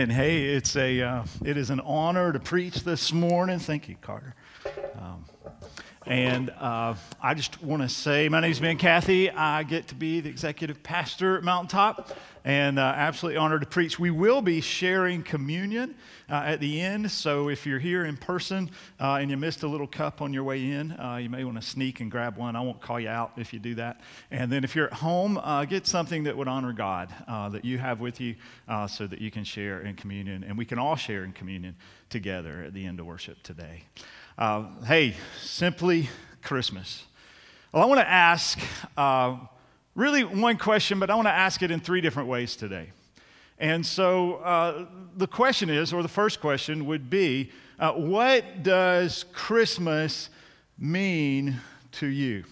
And hey, it's a uh, it is an honor to preach this morning. Thank you, Carter. And uh, I just want to say, my name is Ben Cathy. I get to be the executive pastor at Mountaintop, and uh, absolutely honored to preach. We will be sharing communion uh, at the end. So if you're here in person uh, and you missed a little cup on your way in, uh, you may want to sneak and grab one. I won't call you out if you do that. And then if you're at home, uh, get something that would honor God that you have with you, so that you can share in communion, and we can all share in communion together at the end of worship today. Uh, hey, simply Christmas. Well, I want to ask uh, really one question, but I want to ask it in three different ways today. And so uh, the question is, or the first question would be, uh, what does Christmas mean to you?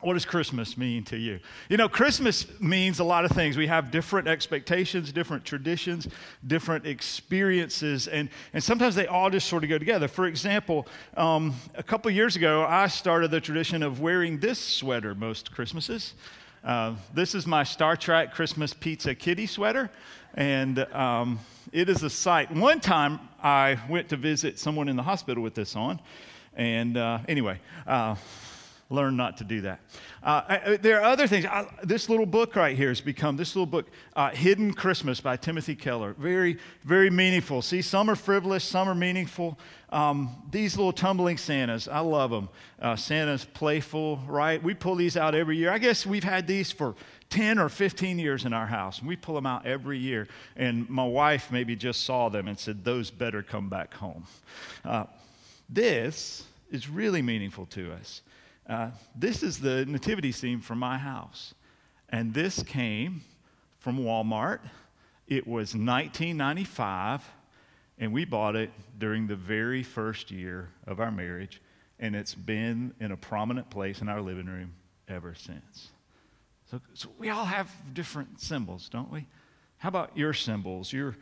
What does Christmas mean to you? You know, Christmas means a lot of things. We have different expectations, different traditions, different experiences, and, and sometimes they all just sort of go together. For example, um, a couple years ago, I started the tradition of wearing this sweater most Christmases. Uh, this is my Star Trek Christmas Pizza Kitty sweater, and um, it is a sight. One time I went to visit someone in the hospital with this on, and uh, anyway, uh, learn not to do that. Uh, there are other things. I, this little book right here has become this little book, uh, Hidden Christmas by Timothy Keller. Very, very meaningful. See, some are frivolous, some are meaningful. Um, these little tumbling Santas, I love them. Uh, Santa's playful, right? We pull these out every year. I guess we've had these for 10 or 15 years in our house. And we pull them out every year. And my wife maybe just saw them and said, Those better come back home. Uh, this is really meaningful to us. Uh, this is the nativity scene from my house. And this came from Walmart. It was 1995, and we bought it during the very first year of our marriage, and it's been in a prominent place in our living room ever since. So, so we all have different symbols, don't we? How about your symbols, your,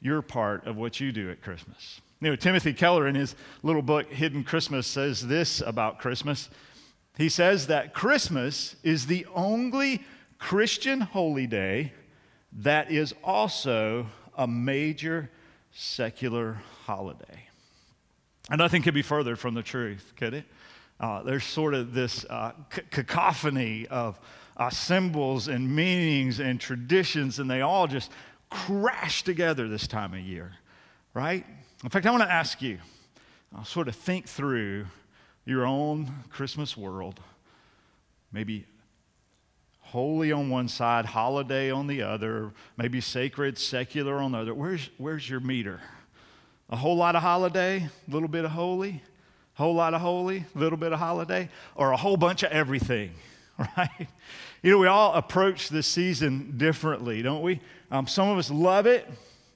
your part of what you do at Christmas? You know, Timothy Keller, in his little book, Hidden Christmas, says this about Christmas. He says that Christmas is the only Christian holy day that is also a major secular holiday. And nothing could be further from the truth, could it? Uh, there's sort of this uh, c- cacophony of uh, symbols and meanings and traditions, and they all just crash together this time of year, right? In fact, I want to ask you, I'll sort of think through your own Christmas world, maybe holy on one side, holiday on the other, maybe sacred, secular on the other. Where's, where's your meter? A whole lot of holiday, a little bit of holy, A whole lot of holy, a little bit of holiday, or a whole bunch of everything, right? You know, we all approach this season differently, don't we? Um, some of us love it.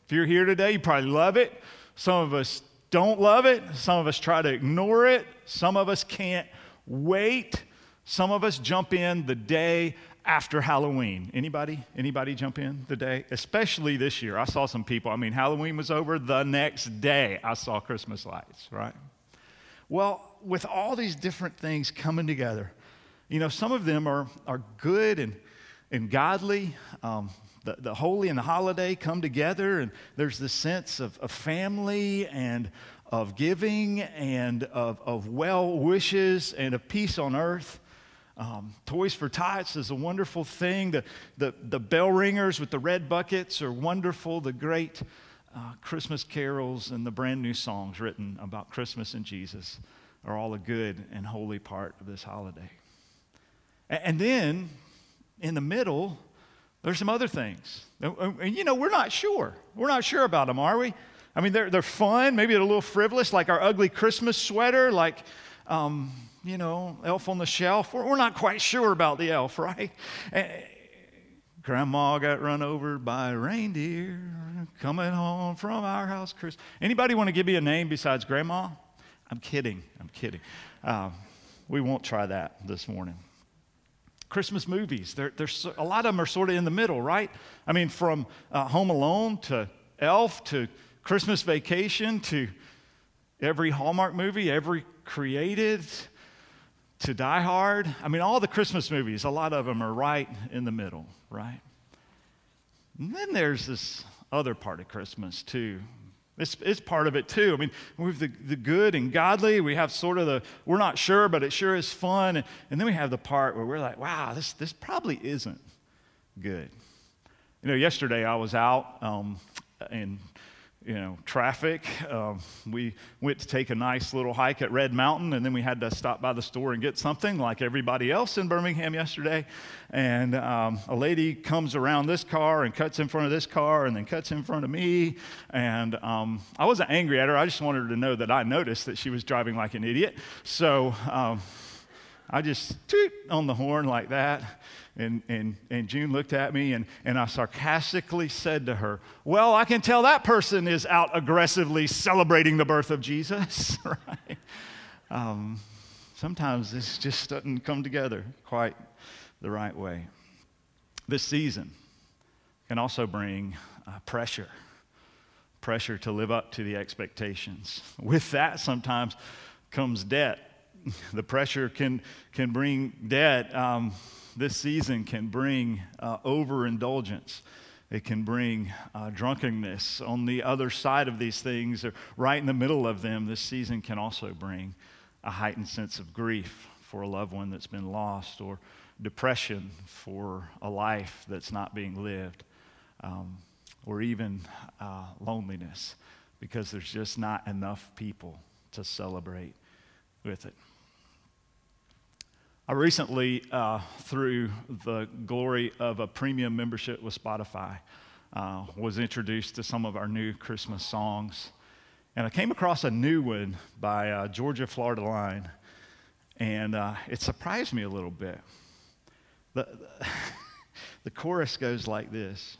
If you're here today, you probably love it. Some of us don't love it. Some of us try to ignore it. Some of us can't wait. Some of us jump in the day after Halloween. Anybody? Anybody jump in the day? Especially this year. I saw some people. I mean, Halloween was over the next day. I saw Christmas lights, right? Well, with all these different things coming together, you know, some of them are, are good and, and godly. Um, the, the holy and the holiday come together, and there's this sense of, of family and of giving and of, of well wishes and of peace on earth. Um, Toys for Tots is a wonderful thing. The, the, the bell ringers with the red buckets are wonderful. The great uh, Christmas carols and the brand new songs written about Christmas and Jesus are all a good and holy part of this holiday. And, and then in the middle, there's some other things. And, you know, we're not sure. We're not sure about them, are we? I mean, they're, they're fun. Maybe they're a little frivolous, like our ugly Christmas sweater, like, um, you know, elf on the shelf. We're, we're not quite sure about the elf, right? And, Grandma got run over by a reindeer coming home from our house. Chris, anybody want to give me a name besides Grandma? I'm kidding. I'm kidding. Um, we won't try that this morning. Christmas movies. They're a lot of them are sort of in the middle, right? I mean, from uh, Home Alone to Elf to Christmas Vacation to every Hallmark movie, every created to Die Hard. I mean, all the Christmas movies, a lot of them are right in the middle, right? And then there's this other part of Christmas, too. It's, it's part of it too. I mean, we have the, the good and godly. We have sort of the, we're not sure, but it sure is fun. And, and then we have the part where we're like, wow, this, this probably isn't good. You know, yesterday I was out um, and you know, traffic. Um, we went to take a nice little hike at Red Mountain, and then we had to stop by the store and get something like everybody else in Birmingham yesterday. And um, a lady comes around this car and cuts in front of this car and then cuts in front of me. And um, I wasn't angry at her. I just wanted her to know that I noticed that she was driving like an idiot. So um, I just toot on the horn like that. And, and, and June looked at me and, and I sarcastically said to her, Well, I can tell that person is out aggressively celebrating the birth of Jesus, right? Um, sometimes this just doesn't come together quite the right way. This season can also bring uh, pressure pressure to live up to the expectations. With that, sometimes comes debt. The pressure can, can bring debt. Um, this season can bring uh, overindulgence. It can bring uh, drunkenness. On the other side of these things, or right in the middle of them, this season can also bring a heightened sense of grief for a loved one that's been lost, or depression for a life that's not being lived, um, or even uh, loneliness because there's just not enough people to celebrate with it. I recently, uh, through the glory of a premium membership with Spotify, uh, was introduced to some of our new Christmas songs. And I came across a new one by uh, Georgia Florida Line, and uh, it surprised me a little bit. The, the chorus goes like this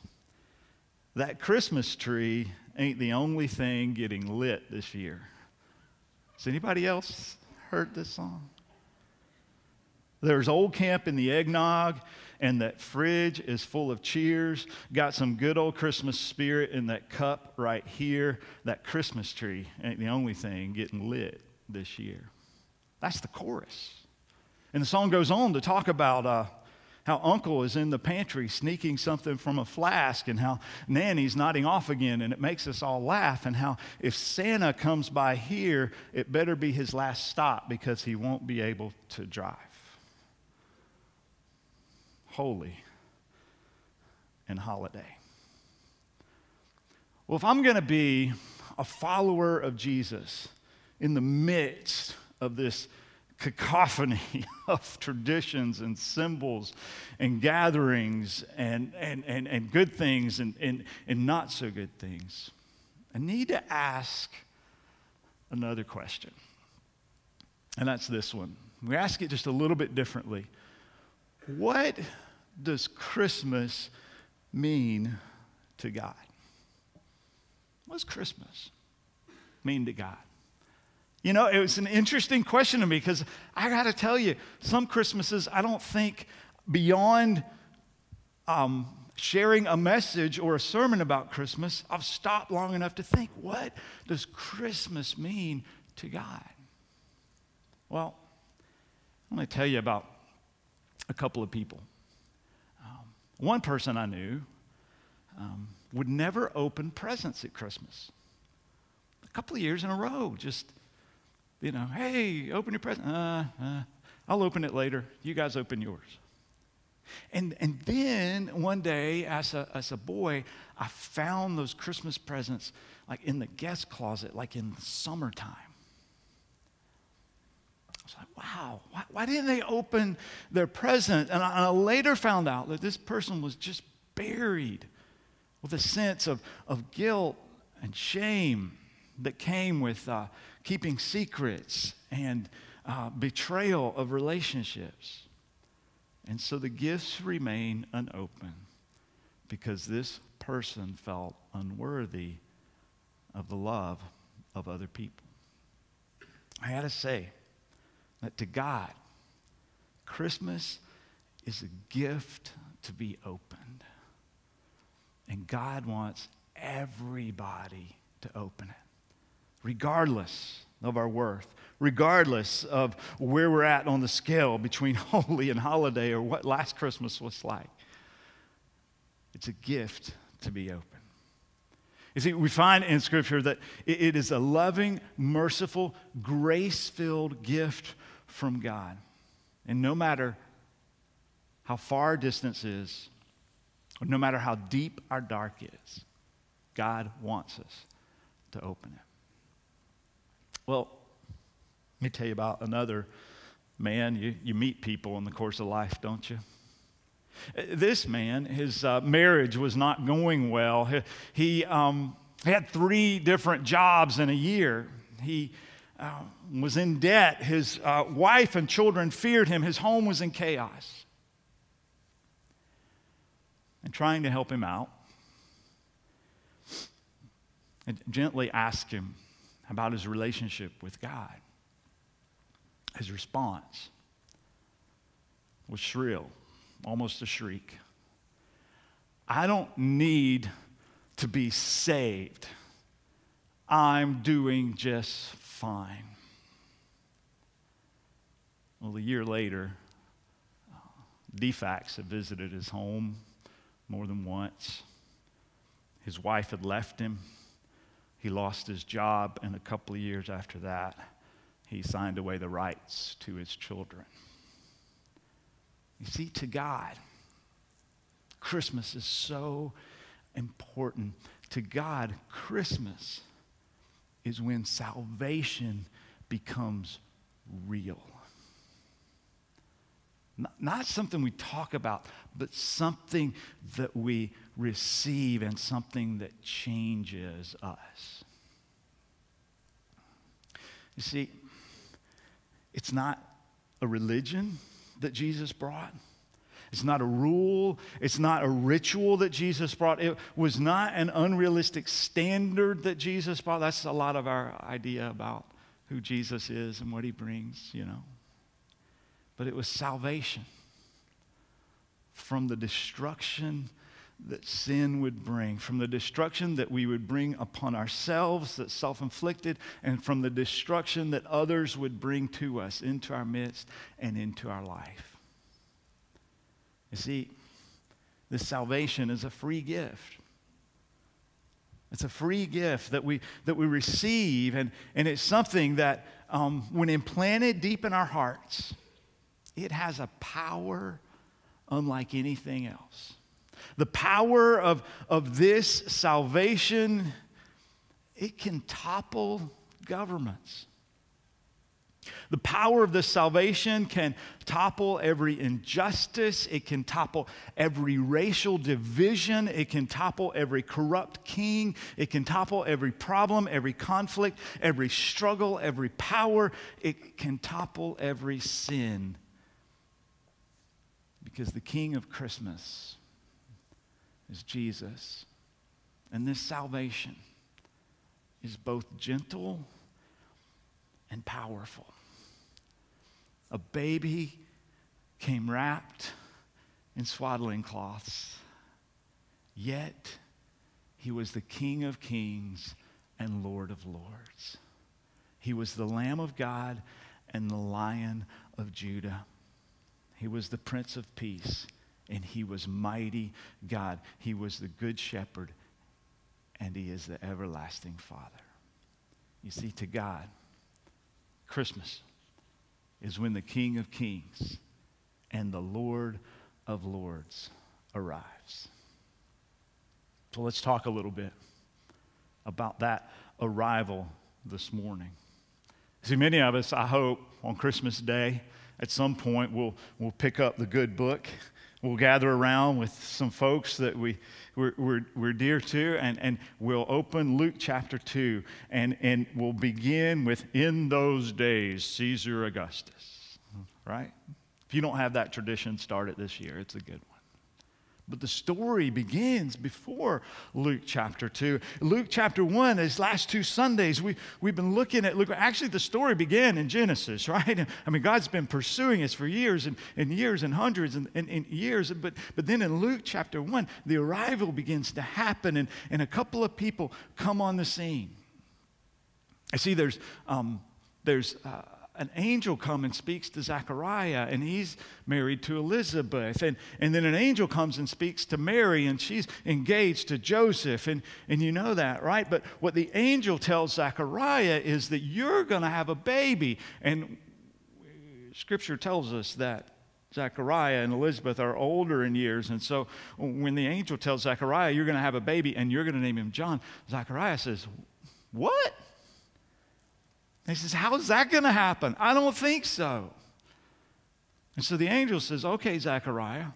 That Christmas tree ain't the only thing getting lit this year. Has anybody else heard this song? There's old camp in the eggnog, and that fridge is full of cheers. Got some good old Christmas spirit in that cup right here. That Christmas tree ain't the only thing getting lit this year. That's the chorus. And the song goes on to talk about uh, how uncle is in the pantry sneaking something from a flask, and how nanny's nodding off again, and it makes us all laugh, and how if Santa comes by here, it better be his last stop because he won't be able to drive holy, and holiday. Well, if I'm going to be a follower of Jesus in the midst of this cacophony of traditions and symbols and gatherings and, and, and, and good things and, and, and not so good things, I need to ask another question. And that's this one. We ask it just a little bit differently. What does Christmas mean to God? What's Christmas mean to God? You know, it was an interesting question to me because I got to tell you, some Christmases I don't think beyond um, sharing a message or a sermon about Christmas, I've stopped long enough to think, what does Christmas mean to God? Well, I'm going to tell you about a couple of people. One person I knew um, would never open presents at Christmas. A couple of years in a row, just, you know, hey, open your present. Uh, uh, I'll open it later. You guys open yours. And, and then one day, as a, as a boy, I found those Christmas presents like in the guest closet, like in the summertime was like, wow, why, why didn't they open their present? And I, and I, later found out that this person was just buried with a sense of, of guilt and shame that came with uh, keeping secrets and uh, betrayal of relationships. And so the gifts remain unopened because this person felt unworthy of the love of other people. I had to say, that to God, Christmas is a gift to be opened. And God wants everybody to open it, regardless of our worth, regardless of where we're at on the scale between holy and holiday or what last Christmas was like. It's a gift to be open. You see, we find in Scripture that it is a loving, merciful, grace filled gift from God. And no matter how far our distance is, or no matter how deep our dark is, God wants us to open it. Well, let me tell you about another man. You, you meet people in the course of life, don't you? This man, his uh, marriage was not going well. He, he um, had three different jobs in a year. He uh, was in debt. His uh, wife and children feared him. His home was in chaos. And trying to help him out, and gently asked him about his relationship with God. His response was shrill, almost a shriek. I don't need to be saved. I'm doing just fine. Well, a year later, uh, had visited his home more than once. His wife had left him. He lost his job, and a couple of years after that, he signed away the rights to his children. You see, to God, Christmas is so important. To God, Christmas is when salvation becomes real. Not, not, something we talk about, but something that we receive and something that changes us. You see, it's not a religion that Jesus brought. It's not a rule. It's not a ritual that Jesus brought. It was not an unrealistic standard that Jesus brought. That's a lot of our idea about who Jesus is and what he brings, you know. But it was salvation from the destruction that sin would bring, from the destruction that we would bring upon ourselves, that's self inflicted, and from the destruction that others would bring to us into our midst and into our life. You see, this salvation is a free gift. It's a free gift that we, that we receive, and, and it's something that, um, when implanted deep in our hearts, it has a power unlike anything else. The power of, of this salvation, it can topple governments. The power of this salvation can topple every injustice. It can topple every racial division. It can topple every corrupt king. It can topple every problem, every conflict, every struggle, every power. It can topple every sin. Because the King of Christmas is Jesus. And this salvation is both gentle and powerful. A baby came wrapped in swaddling cloths, yet he was the King of kings and Lord of lords. He was the Lamb of God and the Lion of Judah. He was the Prince of Peace and he was mighty God. He was the good shepherd, and he is the everlasting Father. You see, to God, Christmas is when the King of Kings and the Lord of Lords arrives. So let's talk a little bit about that arrival this morning. See, many of us, I hope, on Christmas Day, at some point, we'll, we'll pick up the good book we'll gather around with some folks that we, we're, we're, we're, dear to, and, and we'll open Luke chapter 2, and, and we'll begin with In those days, Caesar Augustus. Right? If you don't have that tradition, start it this year. It's a good one. But the story begins before Luke chapter 2. Luke chapter 1, these last two Sundays, we, we've been looking at Luke. Actually, the story began in Genesis, right? I mean, God's been pursuing us for years and, and years and hundreds and, and, and years. But, but then in Luke chapter 1, the arrival begins to happen, and, and a couple of people come on the scene. I see there's, um, there's uh, an angel comes and speaks to Zechariah, and he's married to Elizabeth. And, and then an angel comes and speaks to Mary, and she's engaged to Joseph. And, and you know that, right? But what the angel tells Zechariah is that you're going to have a baby. And scripture tells us that Zechariah and Elizabeth are older in years. And so when the angel tells Zechariah, you're going to have a baby and you're going to name him John, Zechariah says, What? He says, How is that going to happen? I don't think so. And so the angel says, Okay, Zechariah,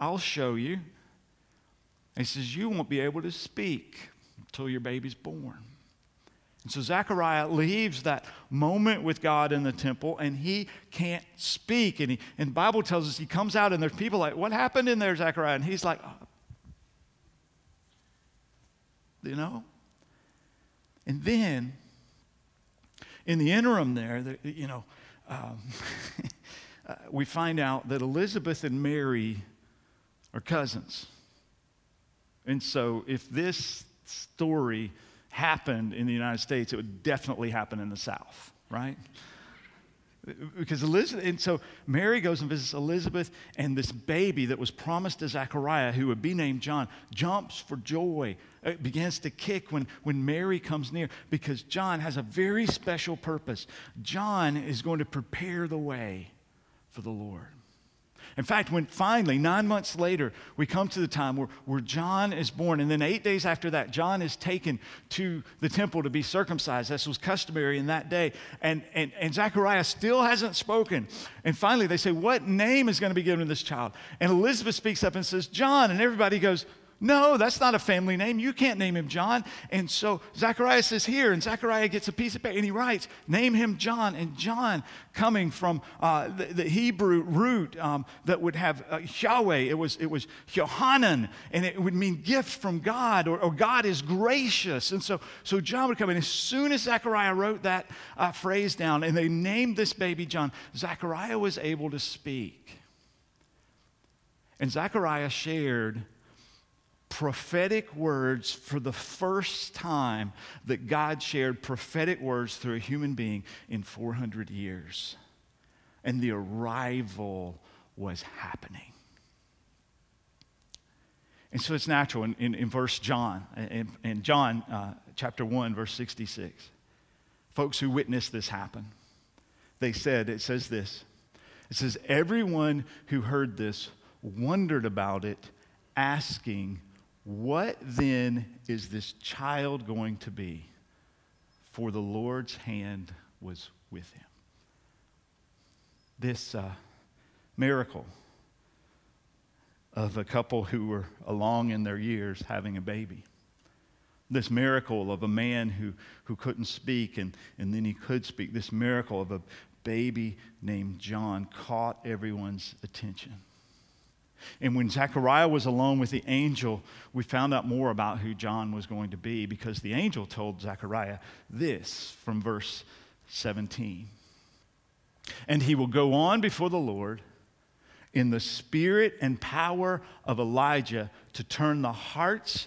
I'll show you. he says, You won't be able to speak until your baby's born. And so Zechariah leaves that moment with God in the temple and he can't speak. And, he, and the Bible tells us he comes out and there's people like, What happened in there, Zechariah? And he's like, oh. You know? And then in the interim, there, you know, um, uh, we find out that Elizabeth and Mary are cousins. And so, if this story happened in the United States, it would definitely happen in the South, right? Because Elizabeth, and so Mary goes and visits Elizabeth, and this baby that was promised to Zechariah, who would be named John, jumps for joy it begins to kick when, when Mary comes near because John has a very special purpose. John is going to prepare the way for the Lord. In fact, when finally, nine months later, we come to the time where, where John is born, and then eight days after that, John is taken to the temple to be circumcised. This was customary in that day. And, and, and Zechariah still hasn't spoken. And finally, they say, What name is going to be given to this child? And Elizabeth speaks up and says, John. And everybody goes, no, that's not a family name. You can't name him John. And so Zachariah says here, and Zachariah gets a piece of paper and he writes, Name him John. And John, coming from uh, the, the, Hebrew root um, that would have uh, Yahweh, it was, it was Yohanan, and it would mean gift from God, or, or, God is gracious. And so, so John would come in. As soon as Zachariah wrote that uh, phrase down and they named this baby John, Zachariah was able to speak. And Zachariah shared prophetic words for the first time that God shared prophetic words through a human being in 400 years. And the arrival was happening. And so it's natural in, in, in verse John, in, in John uh, chapter 1, verse 66. Folks who witnessed this happen, they said, it says this. It says, everyone who heard this wondered about it, asking, what then is this child going to be? For the Lord's hand was with him. This uh, miracle of a couple who were along in their years having a baby. This miracle of a man who, who couldn't speak and, and then he could speak. This miracle of a baby named John caught everyone's attention. And when Zechariah was alone with the angel, we found out more about who John was going to be because the angel told Zechariah this from verse 17. And he will go on before the Lord in the spirit and power of Elijah to turn the hearts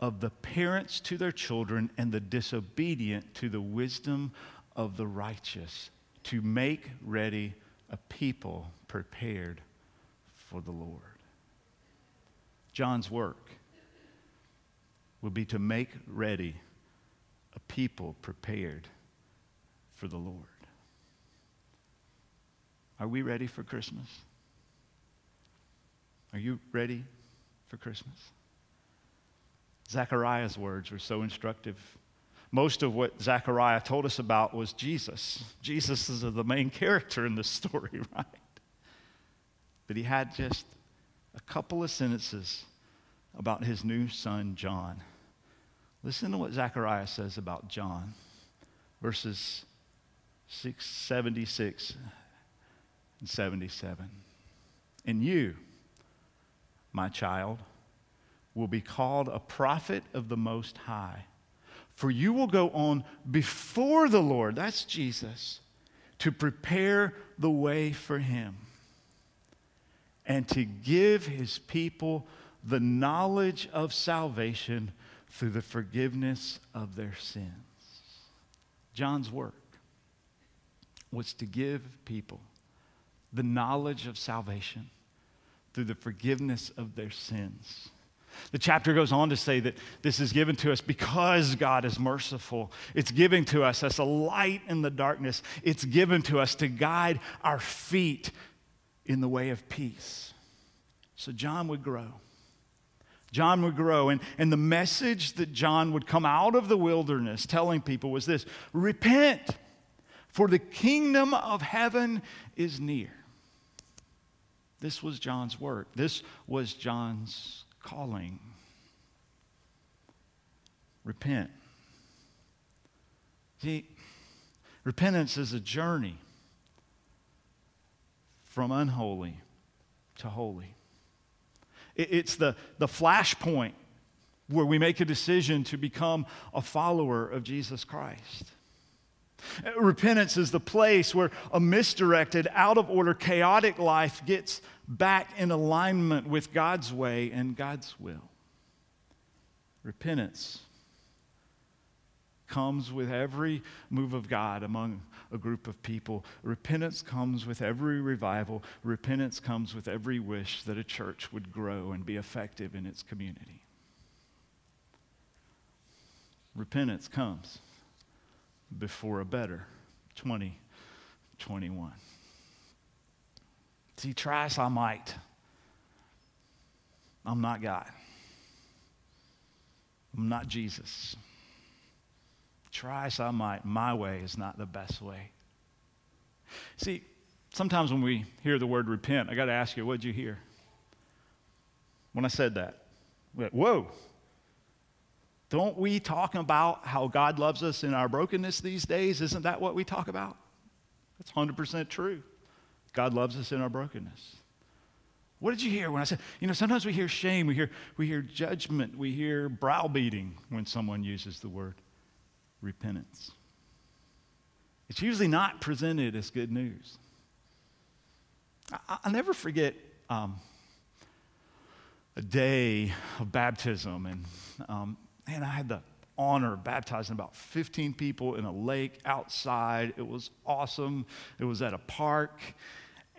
of the parents to their children and the disobedient to the wisdom of the righteous, to make ready a people prepared for the Lord. John's work will be to make ready a people prepared for the Lord. Are we ready for Christmas? Are you ready for Christmas? Zechariah's words were so instructive. Most of what Zechariah told us about was Jesus. Jesus is the main character in this story, right? But he had just a couple of sentences about his new son, John. Listen to what Zechariah says about John, verses 6, 76 and 77. And you, my child, will be called a prophet of the Most High. For you will go on before the Lord, that's Jesus, to prepare the way for him and to give his people the knowledge of salvation through the forgiveness of their sins. John's work was to give people the knowledge of salvation through the forgiveness of their sins. The chapter goes on to say that this is given to us because God is merciful. It's given to us as a light in the darkness. It's given to us to guide our feet in the way of peace. So John would grow. John would grow. And, and the message that John would come out of the wilderness telling people was this repent, for the kingdom of heaven is near. This was John's work. This was John's calling. Repent. See, repentance is a journey from unholy to holy. It's the, the flashpoint where we make a decision to become a follower of Jesus Christ. Repentance is the place where a misdirected, out of order, chaotic life gets back in alignment with God's way and God's will. Repentance comes with every move of God among a group of people. Repentance comes with every revival. Repentance comes with every wish that a church would grow and be effective in its community. Repentance comes before a better 2021. See, try as I might, I'm not God. I'm not Jesus. Try as I might, my way is not the best way. See, sometimes when we hear the word repent, I got to ask you, what did you hear? When I said that, went, whoa. Don't we talk about how God loves us in our brokenness these days? Isn't that what we talk about? That's 100% true. God loves us in our brokenness. What did you hear when I said, you know, sometimes we hear shame, we hear, we hear judgment, we hear browbeating when someone uses the word repentance. It's usually not presented as good news. I, will never forget um, a day of baptism, and um, man, I had the honor of baptizing about 15 people in a lake outside. It was awesome. It was at a park.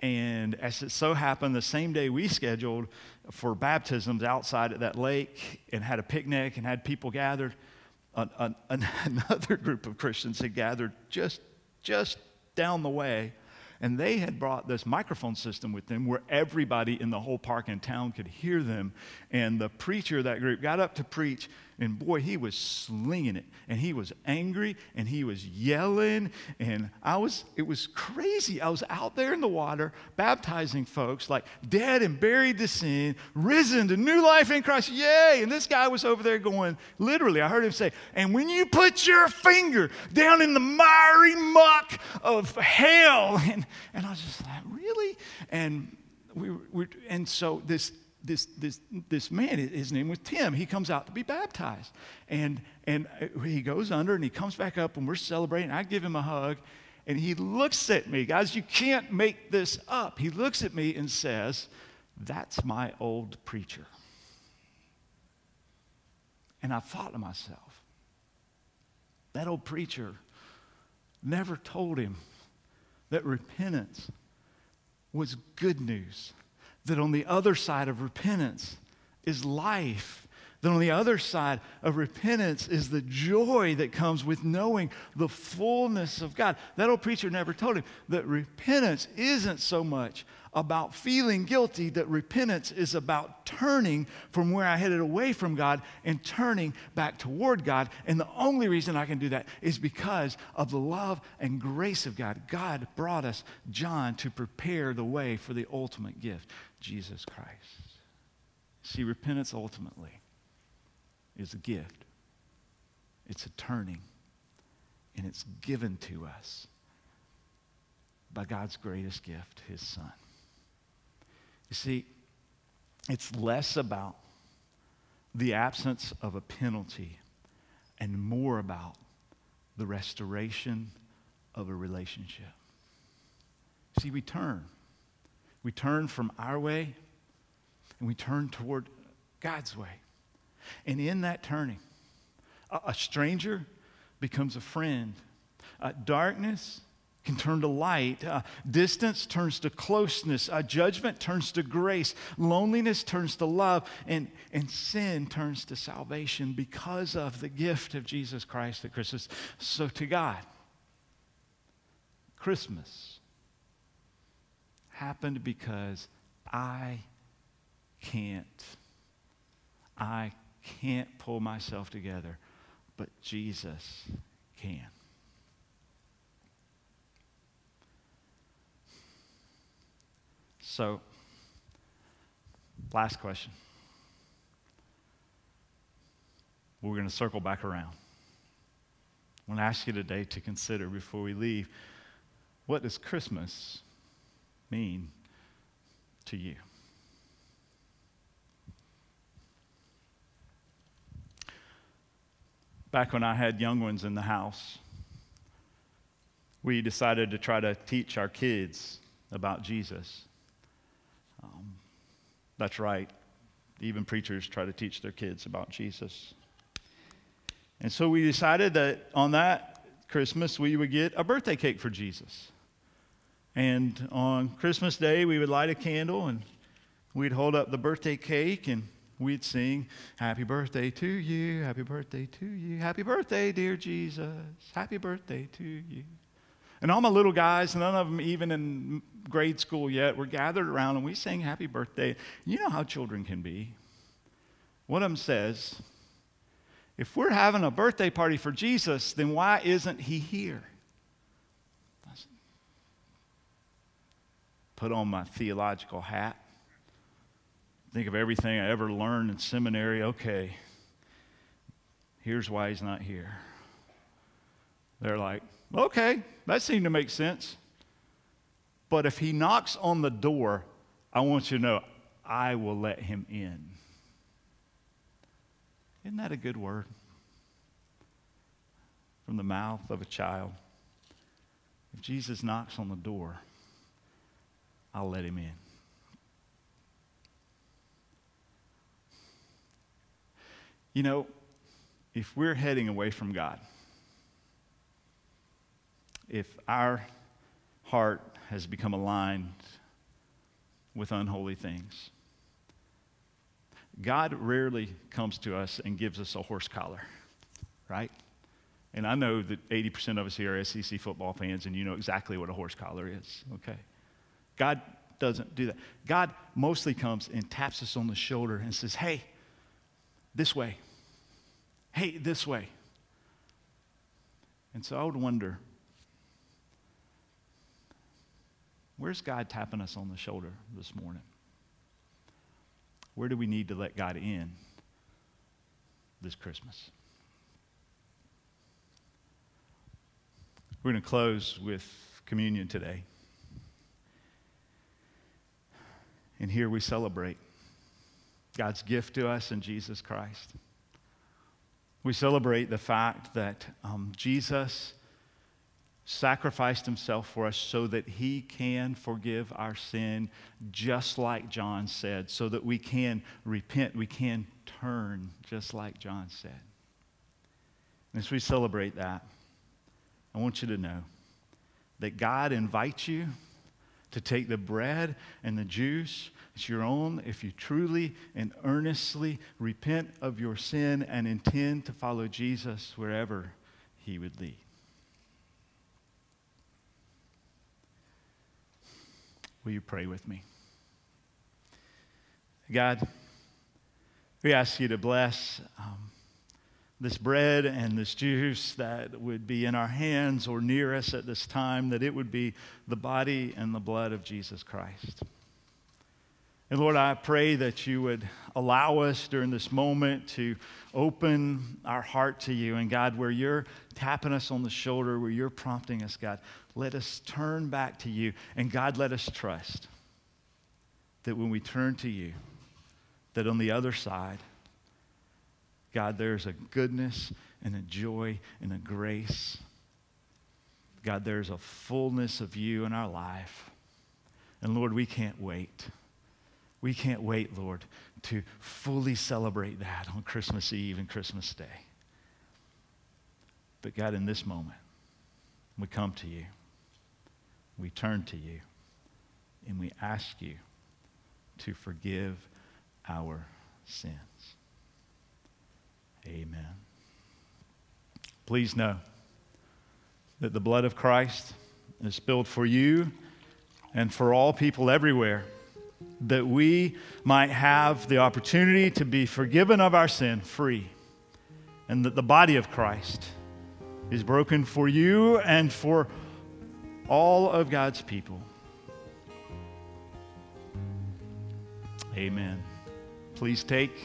And as it so happened, the same day we scheduled for baptisms outside at that lake and had a picnic and had people gathered, an, an, another group of Christians had gathered just, just down the way and they had brought this microphone system with them where everybody in the whole park and town could hear them. And the preacher of that group got up to preach, and boy, he was slinging it. And he was angry and he was yelling. And I was, it was crazy. I was out there in the water baptizing folks, like dead and buried to sin, risen to new life in Christ. Yay! And this guy was over there going, literally, I heard him say, and when you put your finger down in the miry muck of hell, and and I was just like, really? And we were, and so this this, this, this man, his name was Tim, he comes out to be baptized. And, and he goes under and he comes back up and we're celebrating. I give him a hug and he looks at me. Guys, you can't make this up. He looks at me and says, That's my old preacher. And I thought to myself, that old preacher never told him that repentance was good news, that on the other side of repentance is life. That on the other side of repentance is the joy that comes with knowing the fullness of God. That old preacher never told him that repentance isn't so much about feeling guilty that repentance is about turning from where I headed away from God and turning back toward God. And the only reason I can do that is because of the love and grace of God. God brought us John to prepare the way for the ultimate gift, Jesus Christ. See, repentance ultimately is a gift, it's a turning, and it's given to us by God's greatest gift, his son. You see, it's less about the absence of a penalty and more about the restoration of a relationship. See, we turn. We turn from our way and we turn toward God's way. And in that turning, a, stranger becomes a friend. Uh, darkness can turn to light. Uh, distance turns to closeness. Uh, judgment turns to grace. Loneliness turns to love. And, and sin turns to salvation because of the gift of Jesus Christ at Christmas. So to God, Christmas happened because I can't. I can't pull myself together, but Jesus can. So, last question. We're going to circle back around. I want to ask you today to consider before we leave what does Christmas mean to you? Back when I had young ones in the house, we decided to try to teach our kids about Jesus. Um, that's right. Even preachers try to teach their kids about Jesus. And so we decided that on that Christmas, we would get a birthday cake for Jesus. And on Christmas Day, we would light a candle and we'd hold up the birthday cake and we'd sing, Happy birthday to you, happy birthday to you, happy birthday, dear Jesus, happy birthday to you. And all my little guys, none of them even in grade school yet, were gathered around and we sang happy birthday. You know how children can be. One of them says, if we're having a birthday party for Jesus, then why isn't he here? I Put on my theological hat. Think of everything I ever learned in seminary. Okay, here's why he's not here. They're like, Okay, that seemed to make sense. But if he knocks on the door, I want you to know I will let him in. Isn't that a good word? From the mouth of a child. If Jesus knocks on the door, I'll let him in. You know, if we're heading away from God, if our heart has become aligned with unholy things. God rarely comes to us and gives us a horse collar, right? And I know that 80% of us here are SEC football fans, and you know exactly what a horse collar is, okay? God doesn't do that. God mostly comes and taps us on the shoulder and says, hey, this way. Hey, this way. And so I would wonder Where's God tapping us on the shoulder this morning? Where do we need to let God in this Christmas? We're going to close with communion today. And here we celebrate God's gift to us in Jesus Christ. We celebrate the fact that um, Jesus sacrificed himself for us so that he can forgive our sin, just like John said, so that we can repent, we can turn, just like John said. And as we celebrate that, I want you to know that God invites you to take the bread and the juice. It's your own if you truly and earnestly repent of your sin and intend to follow Jesus wherever he would lead. Will you pray with me? God, we ask you to bless um, this bread and this juice that would be in our hands or near us at this time, that it would be the body and the blood of Jesus Christ. And Lord, I pray that you would allow us during this moment to open our heart to you. And God, where you're tapping us on the shoulder, where you're prompting us, God, let us turn back to you. And God, let us trust that when we turn to you, that on the other side, God, there's a goodness and a joy and a grace. God, there's a fullness of you in our life. And Lord, we can't wait. We can't wait, Lord, to fully celebrate that on Christmas Eve and Christmas Day. But God, in this moment, we come to you. we turn to you and we ask you to forgive our sins. Amen. Please know that the blood of Christ is spilled for you and for all people everywhere, that we might have the opportunity to be forgiven of our sin free, and that the body of Christ is broken for you and for all of God's people. Amen. Please take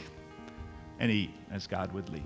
and eat as God would lead.